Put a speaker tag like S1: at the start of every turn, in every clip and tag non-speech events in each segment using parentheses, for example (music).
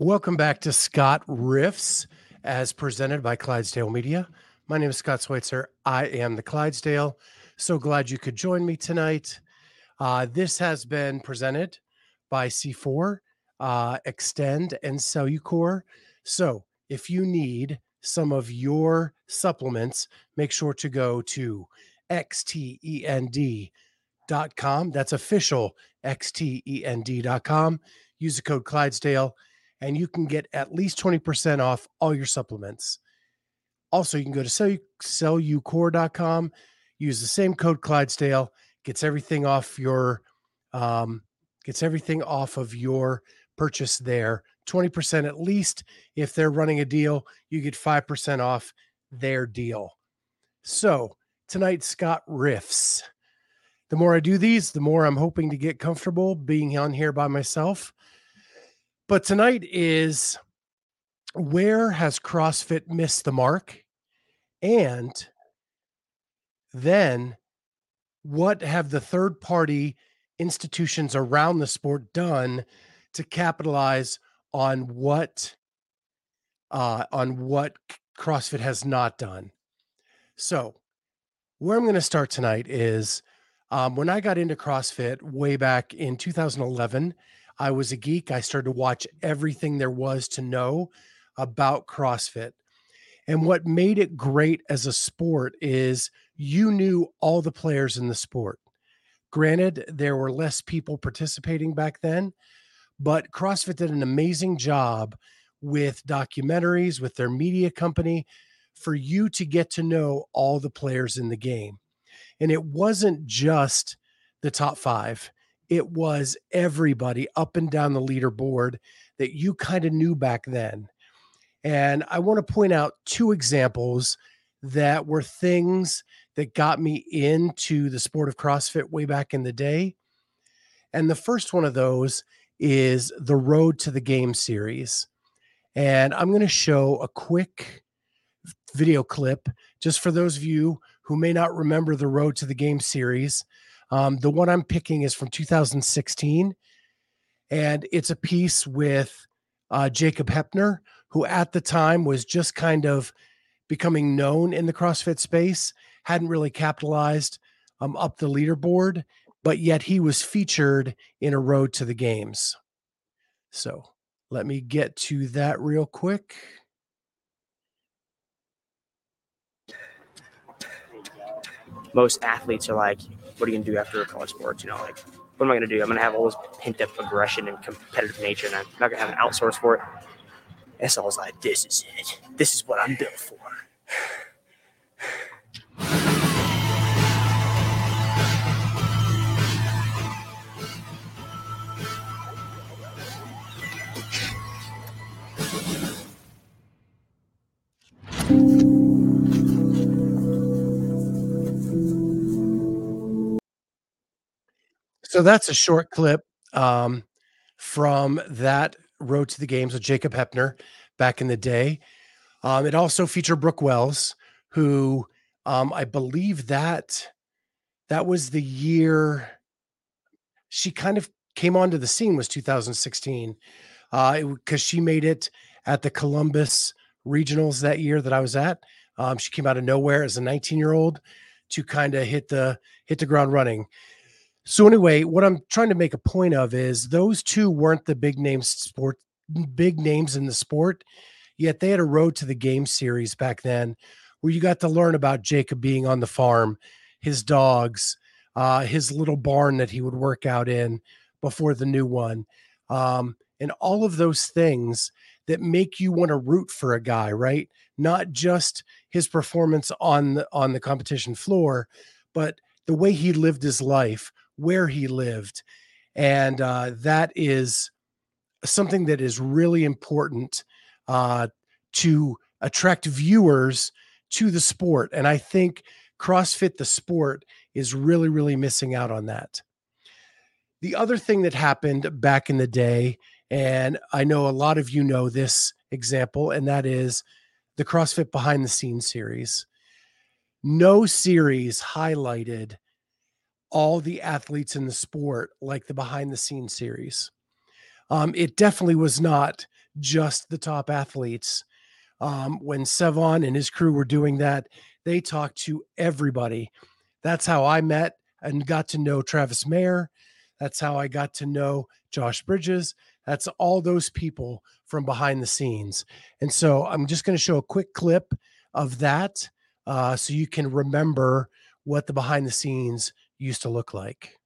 S1: Welcome back to Scott Riffs as presented by Clydesdale Media. My name is Scott Schweitzer. I am the Clydesdale. So glad you could join me tonight. Uh, this has been presented by C4, uh, Xtend, and Cellucor. So if you need some of your supplements, make sure to go to xtend.com. That's official xtend.com. Use the code Clydesdale and you can get at least 20% off all your supplements. Also, you can go to sell, cellucor.com, use the same code Clydesdale, gets everything off your um, gets everything off of your purchase there. 20% at least. If they're running a deal, you get 5% off their deal. So tonight, Scott riffs. The more I do these, the more I'm hoping to get comfortable being on here by myself. But tonight is where has CrossFit missed the mark? And then what have the third party institutions around the sport done to capitalize on what uh, on what CrossFit has not done? So, where I'm going to start tonight is um, when I got into CrossFit way back in 2011. I was a geek. I started to watch everything there was to know about CrossFit. And what made it great as a sport is you knew all the players in the sport. Granted, there were less people participating back then, but CrossFit did an amazing job with documentaries, with their media company, for you to get to know all the players in the game. And it wasn't just the top five, it was everybody up and down the leaderboard that you kind of knew back then. And I want to point out two examples that were things that got me into the sport of CrossFit way back in the day. And the first one of those is the Road to the Game series. And I'm going to show a quick video clip just for those of you who may not remember the Road to the Game series. Um, the one I'm picking is from 2016, and it's a piece with uh, Jacob Heppner, who at the time was just kind of becoming known in the CrossFit space, hadn't really capitalized um, up the leaderboard, but yet he was featured in a road to the games. So let me get to that real quick.
S2: Most athletes are like, what are you gonna do after college sports? You know, like what am I gonna do? I'm gonna have all this pent up aggression and competitive nature, and I'm not gonna have an outsource for it. And so I was like, this is it. This is what I'm built for. (sighs) (sighs) (sighs)
S1: So that's a short clip um, from that Road to the Games with Jacob Heppner back in the day. Um, it also featured Brooke Wells, who um, I believe that that was the year she kind of came onto the scene was 2016 because uh, she made it at the Columbus regionals that year that I was at. Um, she came out of nowhere as a 19 year old to kind of hit the hit the ground running. So anyway, what I'm trying to make a point of is those two weren't the big names sport big names in the sport, yet they had a road to the game series back then where you got to learn about Jacob being on the farm, his dogs, uh, his little barn that he would work out in before the new one. Um, and all of those things that make you want to root for a guy, right? Not just his performance on the on the competition floor, but the way he lived his life, where he lived. And uh, that is something that is really important uh, to attract viewers to the sport. And I think CrossFit, the sport, is really, really missing out on that. The other thing that happened back in the day, and I know a lot of you know this example, and that is the CrossFit Behind the Scenes series. No series highlighted all the athletes in the sport like the Behind the Scenes series. Um, it definitely was not just the top athletes. Um, when Sevan and his crew were doing that, they talked to everybody. That's how I met and got to know Travis Mayer. That's how I got to know Josh Bridges. That's all those people from behind the scenes. And so I'm just going to show a quick clip of that uh, so you can remember what the behind the scenes used to look like.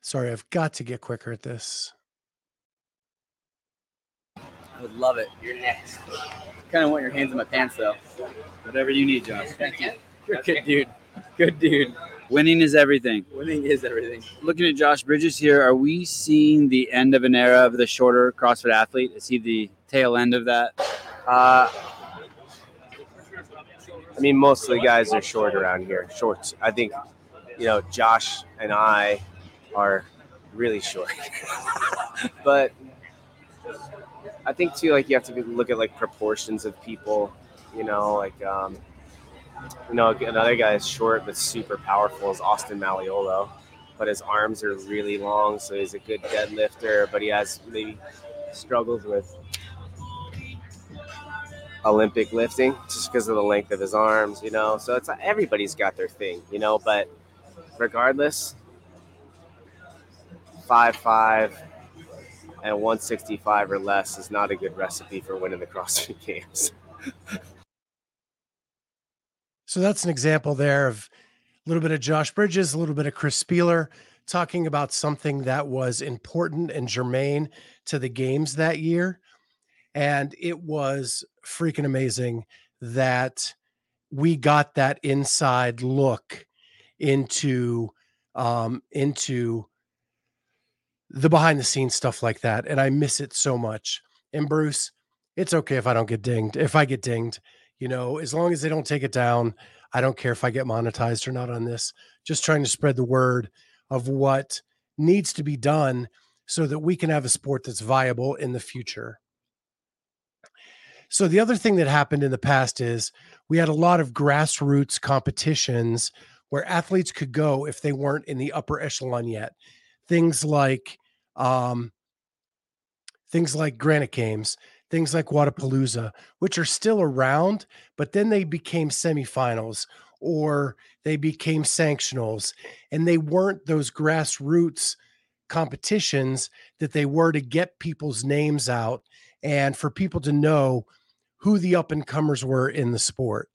S1: Sorry, I've got to get quicker at this.
S3: I would love it. You're next. Kind of want your hands in my pants though.
S4: Whatever you need, Josh.
S3: Thank you. You're a good dude. Good dude.
S4: Winning is everything.
S3: Winning is everything.
S4: Looking at Josh Bridges here, are we seeing the end of an era of the shorter CrossFit athlete? Is he the tail end of that?
S2: Uh, I mean, most of the guys are short around here. Shorts. I think, you know, Josh and I are really short. (laughs) but I think too, like you have to look at like proportions of people. You know, like um, you know, another guy is short but super powerful is Austin Malleolo, but his arms are really long, so he's a good deadlifter. But he has maybe struggles with Olympic lifting just because of the length of his arms. You know, so it's everybody's got their thing. You know, but regardless, five five and 165 or less is not a good recipe for winning the CrossFit Games. (laughs)
S1: so that's an example there of a little bit of Josh Bridges, a little bit of Chris Spealler talking about something that was important and germane to the games that year. And it was freaking amazing that we got that inside look into um into the behind the scenes stuff like that. And I miss it so much. And Bruce, it's okay if I don't get dinged. If I get dinged, you know, as long as they don't take it down, I don't care if I get monetized or not on this. Just trying to spread the word of what needs to be done so that we can have a sport that's viable in the future. So, the other thing that happened in the past is we had a lot of grassroots competitions where athletes could go if they weren't in the upper echelon yet. Things like um, things like Granite Games, things like Wodapalooza, which are still around, but then they became semifinals or they became sanctionals, and they weren't those grassroots competitions that they were to get people's names out and for people to know who the up and comers were in the sport.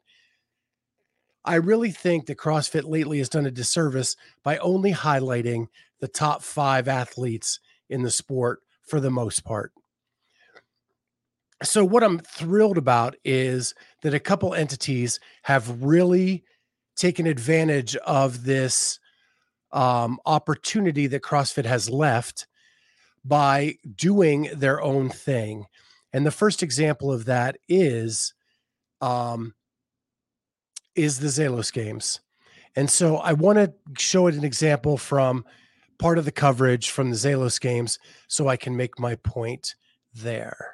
S1: I really think that CrossFit lately has done a disservice by only highlighting the top five athletes in the sport for the most part. So, what I'm thrilled about is that a couple entities have really taken advantage of this um, opportunity that CrossFit has left by doing their own thing. And the first example of that is um, is the Zelos games. And so I want to show it an example from part of the coverage from the Zelos games so I can make my point there.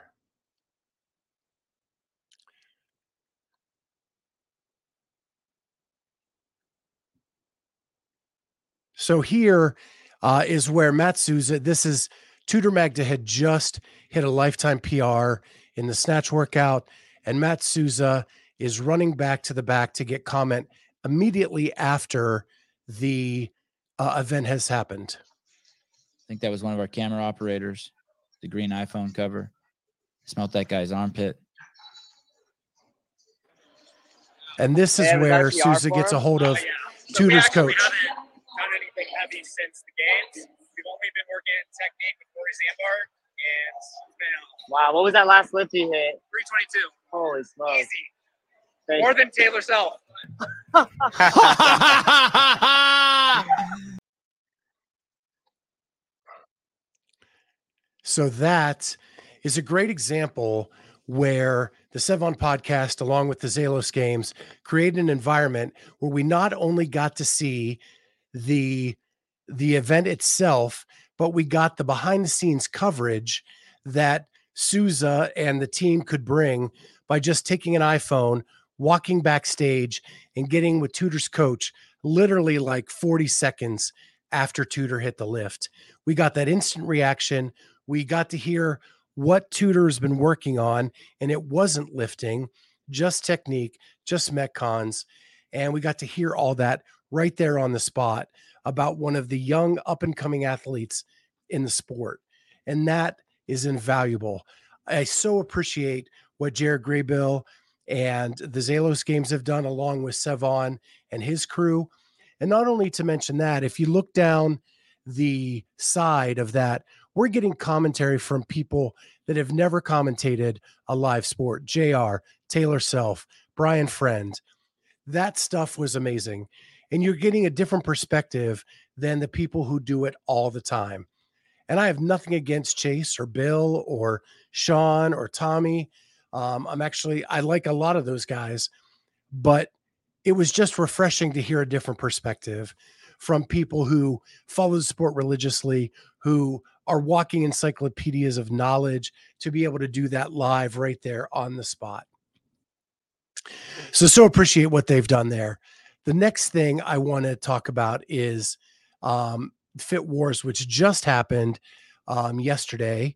S1: So here uh, is where Matt this is Tudor Magda had just hit a lifetime PR in the snatch workout, and Matt Souza is running back to the back to get comment immediately after the uh, event has happened.
S5: I think that was one of our camera operators, the green iPhone cover. Smelt that guy's armpit.
S1: And this is where Souza gets a hold of oh, yeah. so Tudor's coach.
S6: haven't done anything heavy since the games. We've only been working technique with Corey Zambar. And
S2: wow, what was that last lift you hit?
S6: 322.
S2: Holy smokes.
S6: Easy. More than Taylor Self. (laughs)
S1: So that is a great example where the Sevan podcast, along with the Zelos games, created an environment where we not only got to see the the event itself, but we got the behind the scenes coverage that Souza and the team could bring by just taking an iPhone, walking backstage, and getting with Tudor's coach literally like 40 seconds after Tudor hit the lift. We got that instant reaction. We got to hear what Tudor has been working on, and it wasn't lifting, just technique, just metcons. And we got to hear all that right there on the spot about one of the young up and coming athletes in the sport. And that is invaluable. I so appreciate what Jared Graybill and the Zelos games have done along with Sevan and his crew. And not only to mention that, if you look down the side of that, we're getting commentary from people that have never commentated a live sport. JR, Taylor Self, Brian Friend. That stuff was amazing. And you're getting a different perspective than the people who do it all the time. And I have nothing against Chase or Bill or Sean or Tommy. Um, I'm actually, I like a lot of those guys, but it was just refreshing to hear a different perspective from people who follow the sport religiously, who are walking encyclopedias of knowledge to be able to do that live right there on the spot. So, so appreciate what they've done there. The next thing I want to talk about is um, Fit Wars, which just happened um, yesterday.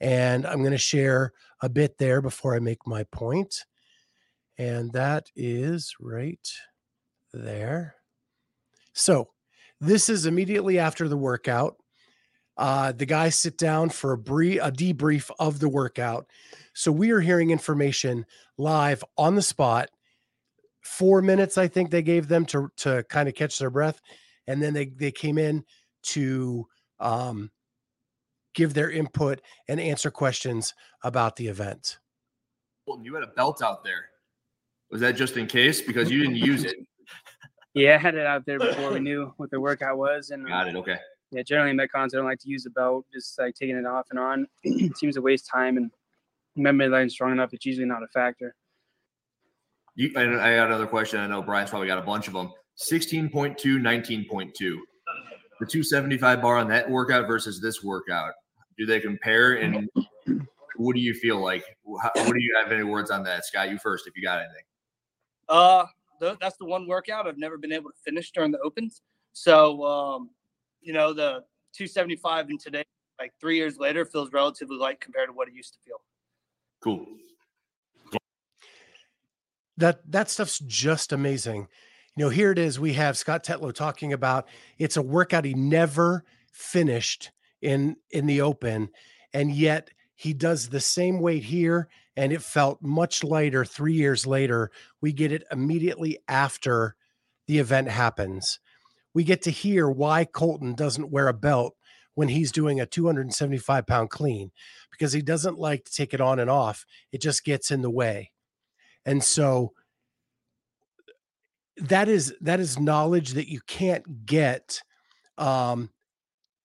S1: And I'm going to share a bit there before I make my point. And that is right there. So, this is immediately after the workout. Uh, the guys sit down for a, brief, a debrief of the workout. So we are hearing information live on the spot. Four minutes, I think they gave them to to kind of catch their breath, and then they they came in to um, give their input and answer questions about the event.
S7: You had a belt out there. Was that just in case because you didn't use it? (laughs)
S3: Yeah, I had it out there before we knew what the workout was, and
S7: Got it. Okay.
S3: yeah, generally in metcons, I don't like to use the belt, just like taking it off and on. (clears throat) it seems to waste time, and memory line strong enough, it's usually not a factor.
S7: You, and I got another question. I know Brian's probably got a bunch of them. 16.2, 19.2. The 275 bar on that workout versus this workout. Do they compare? And what do you feel like? How, what do you have any words on that? Scott, you first if you got anything.
S8: Uh, th- that's the one workout I've never been able to finish during the opens. So, um, you know, the 275 and today, like three years later, feels relatively light compared to what it used to feel.
S7: Cool.
S1: That that stuff's just amazing. You know, here it is. We have Scott Tetlow talking about it's a workout he never finished in in the open, and yet he does the same weight here, and it felt much lighter three years later. We get it immediately after the event happens. We get to hear why Colton doesn't wear a belt when he's doing a 275 pound clean because he doesn't like to take it on and off. It just gets in the way. And so that is that is knowledge that you can't get um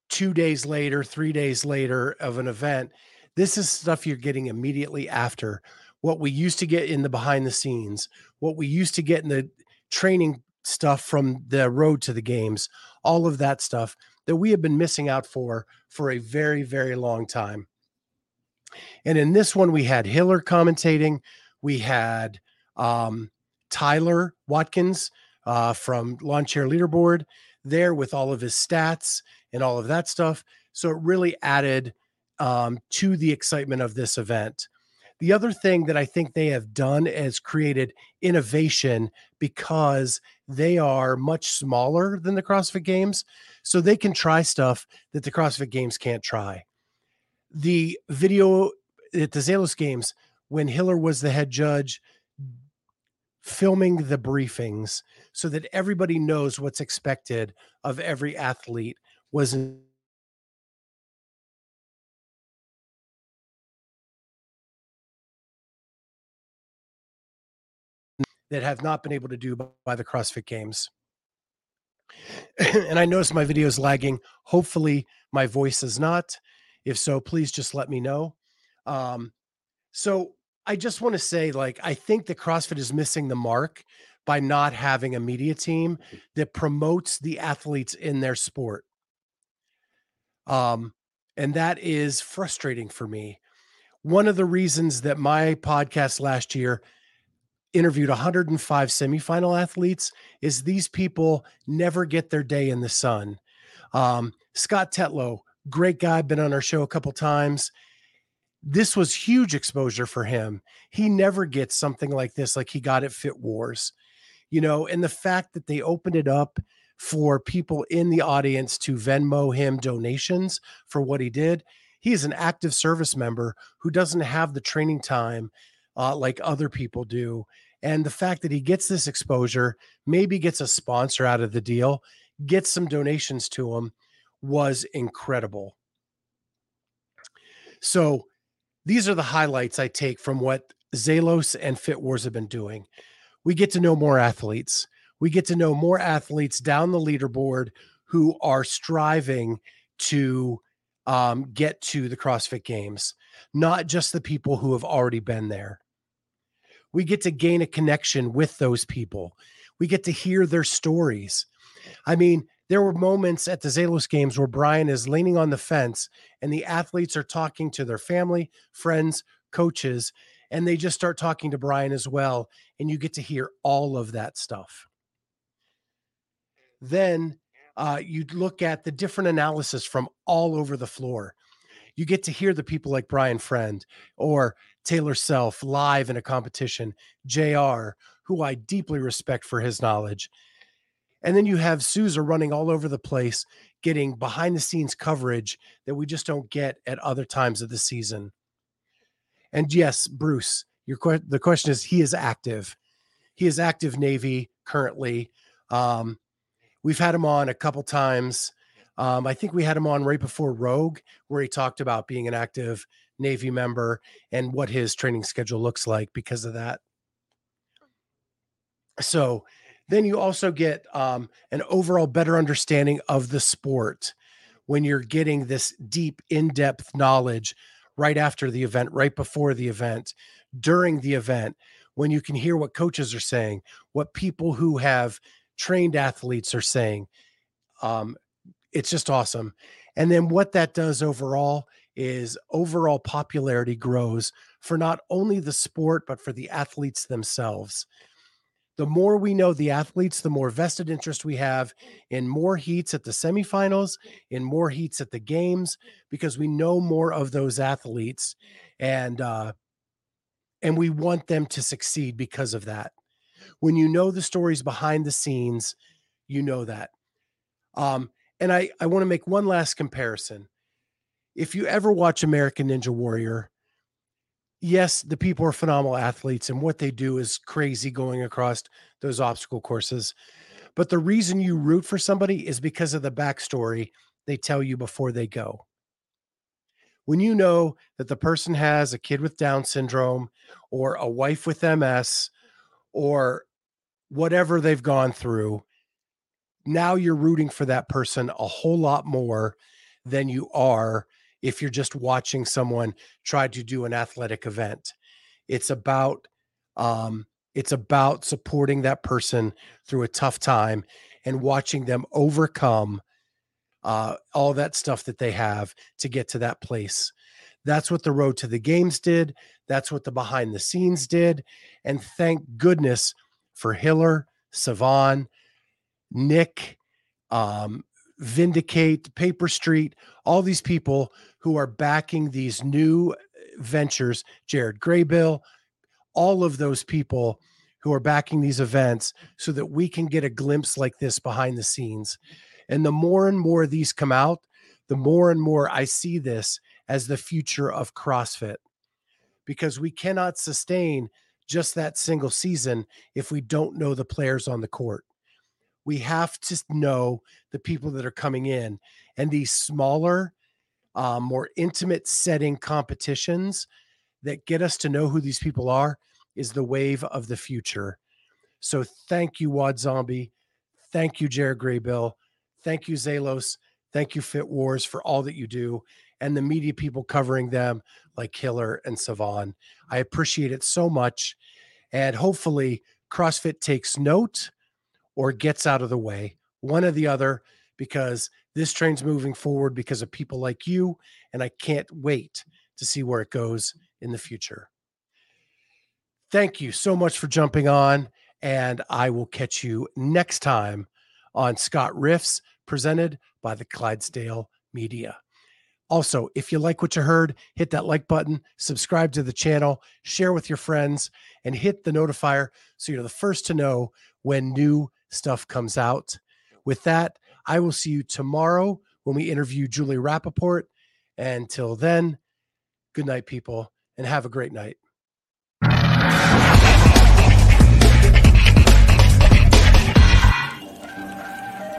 S1: 2 days later, 3 days later of an event. This is stuff you're getting immediately after what we used to get in the behind the scenes, what we used to get in the training stuff from the road to the games, all of that stuff that we have been missing out for for a very very long time. And in this one we had Hiller commentating, we had um, Tyler Watkins uh, from Lawn Chair Leaderboard there with all of his stats and all of that stuff. So it really added um, to the excitement of this event. The other thing that I think they have done is created innovation because they are much smaller than the CrossFit Games. So they can try stuff that the CrossFit Games can't try. The video at the Zelos Games, when Hiller was the head judge, filming the briefings so that everybody knows what's expected of every athlete was that have not been able to do by the CrossFit Games. and I notice my video is lagging. Hopefully, my voice is not. If so, please just let me know. Um, so I just want to say, like, I think that CrossFit is missing the mark by not having a media team that promotes the athletes in their sport. Um, and that is frustrating for me. One of the reasons that my podcast last year interviewed 105 semifinal athletes is these people never get their day in the sun. Um, Scott Tetlow, great guy, been on our show a couple times. This was huge exposure for him. He never gets something like this, like he got at Fit Wars, you know, and the fact that they opened it up for people in the audience to Venmo him donations for what he did. He is an active service member who doesn't have the training time uh, like other people do. And the fact that he gets this exposure, maybe gets a sponsor out of the deal, gets some donations to him was incredible. So these are the highlights I take from what Zelos and Fit Wars have been doing. We get to know more athletes. We get to know more athletes down the leaderboard who are striving to um, get to the CrossFit Games, not just the people who have already been there. We get to gain a connection with those people. We get to hear their stories. I mean, there were moments at the Zelos games where Brian is leaning on the fence and the athletes are talking to their family, friends, coaches, and they just start talking to Brian as well. And you get to hear all of that stuff. Then uh, you look at the different analysis from all over the floor. You get to hear the people like Brian Friend or Taylor Self live in a competition, JR, who I deeply respect for his knowledge. And then you have Souza running all over the place, getting behind the scenes coverage that we just don't get at other times of the season. And yes, Bruce, your que- the question is he is active. He is active Navy currently. Um, we've had him on a couple times. Um, I think we had him on right before Rogue, where he talked about being an active Navy member and what his training schedule looks like because of that. So then you also get um, an overall better understanding of the sport when you're getting this deep, in depth knowledge right after the event, right before the event, during the event, when you can hear what coaches are saying, what people who have trained athletes are saying. Um, it's just awesome. And then what that does overall is overall popularity grows for not only the sport, but for the athletes themselves the more we know the athletes, the more vested interest we have in more heats at the semifinals, in more heats at the games, because we know more of those athletes, and uh, and we want them to succeed because of that. When you know the stories behind the scenes, you know that. Um, and I I want to make one last comparison. If you ever watch American Ninja Warrior, yes, the people are phenomenal athletes and what they do is crazy going across those obstacle courses. But the reason you root for somebody is because of the backstory they tell you before they go. When you know that the person has a kid with Down syndrome or a wife with MS or whatever they've gone through, now you're rooting for that person a whole lot more than you are if you're just watching someone try to do an athletic event. It's about um, it's about supporting that person through a tough time and watching them overcome uh, all that stuff that they have to get to that place. That's what the road to the games did. That's what the behind the scenes did. And thank goodness for Hiller, Sevan, Nick, um, Vindicate, Paper Street, all these people who are backing these new uh, ventures, Jared Graybill, all of those people who are backing these events so that we can get a glimpse like this behind the scenes. And the more and more these come out, the more and more I see this as the future of CrossFit because we cannot sustain just that single season if we don't know the players on the court. We have to know the people that are coming in and these smaller uh, more intimate setting competitions that get us to know who these people are is the wave of the future. So thank you, Wad Zombie. Thank you, Jared Graybill. Thank you, Zelos. Thank you, Fit Wars, for all that you do. and the media people covering them like Hiller and Sevan. I appreciate it so much. And hopefully, CrossFit takes note or gets out of the way, one or the other, because this train's moving forward because of people like you. And I can't wait to see where it goes in the future. Thank you so much for jumping on. And I will catch you next time on Scott Riffs, presented by the Clydesdale Media. Also, if you like what you heard, hit that like button, subscribe to the channel, share with your friends, and hit the notifier so you're the first to know when new stuff comes out. With that, I will see you tomorrow when we interview Julie Rappaport. Until then, good night, people, and have a great night.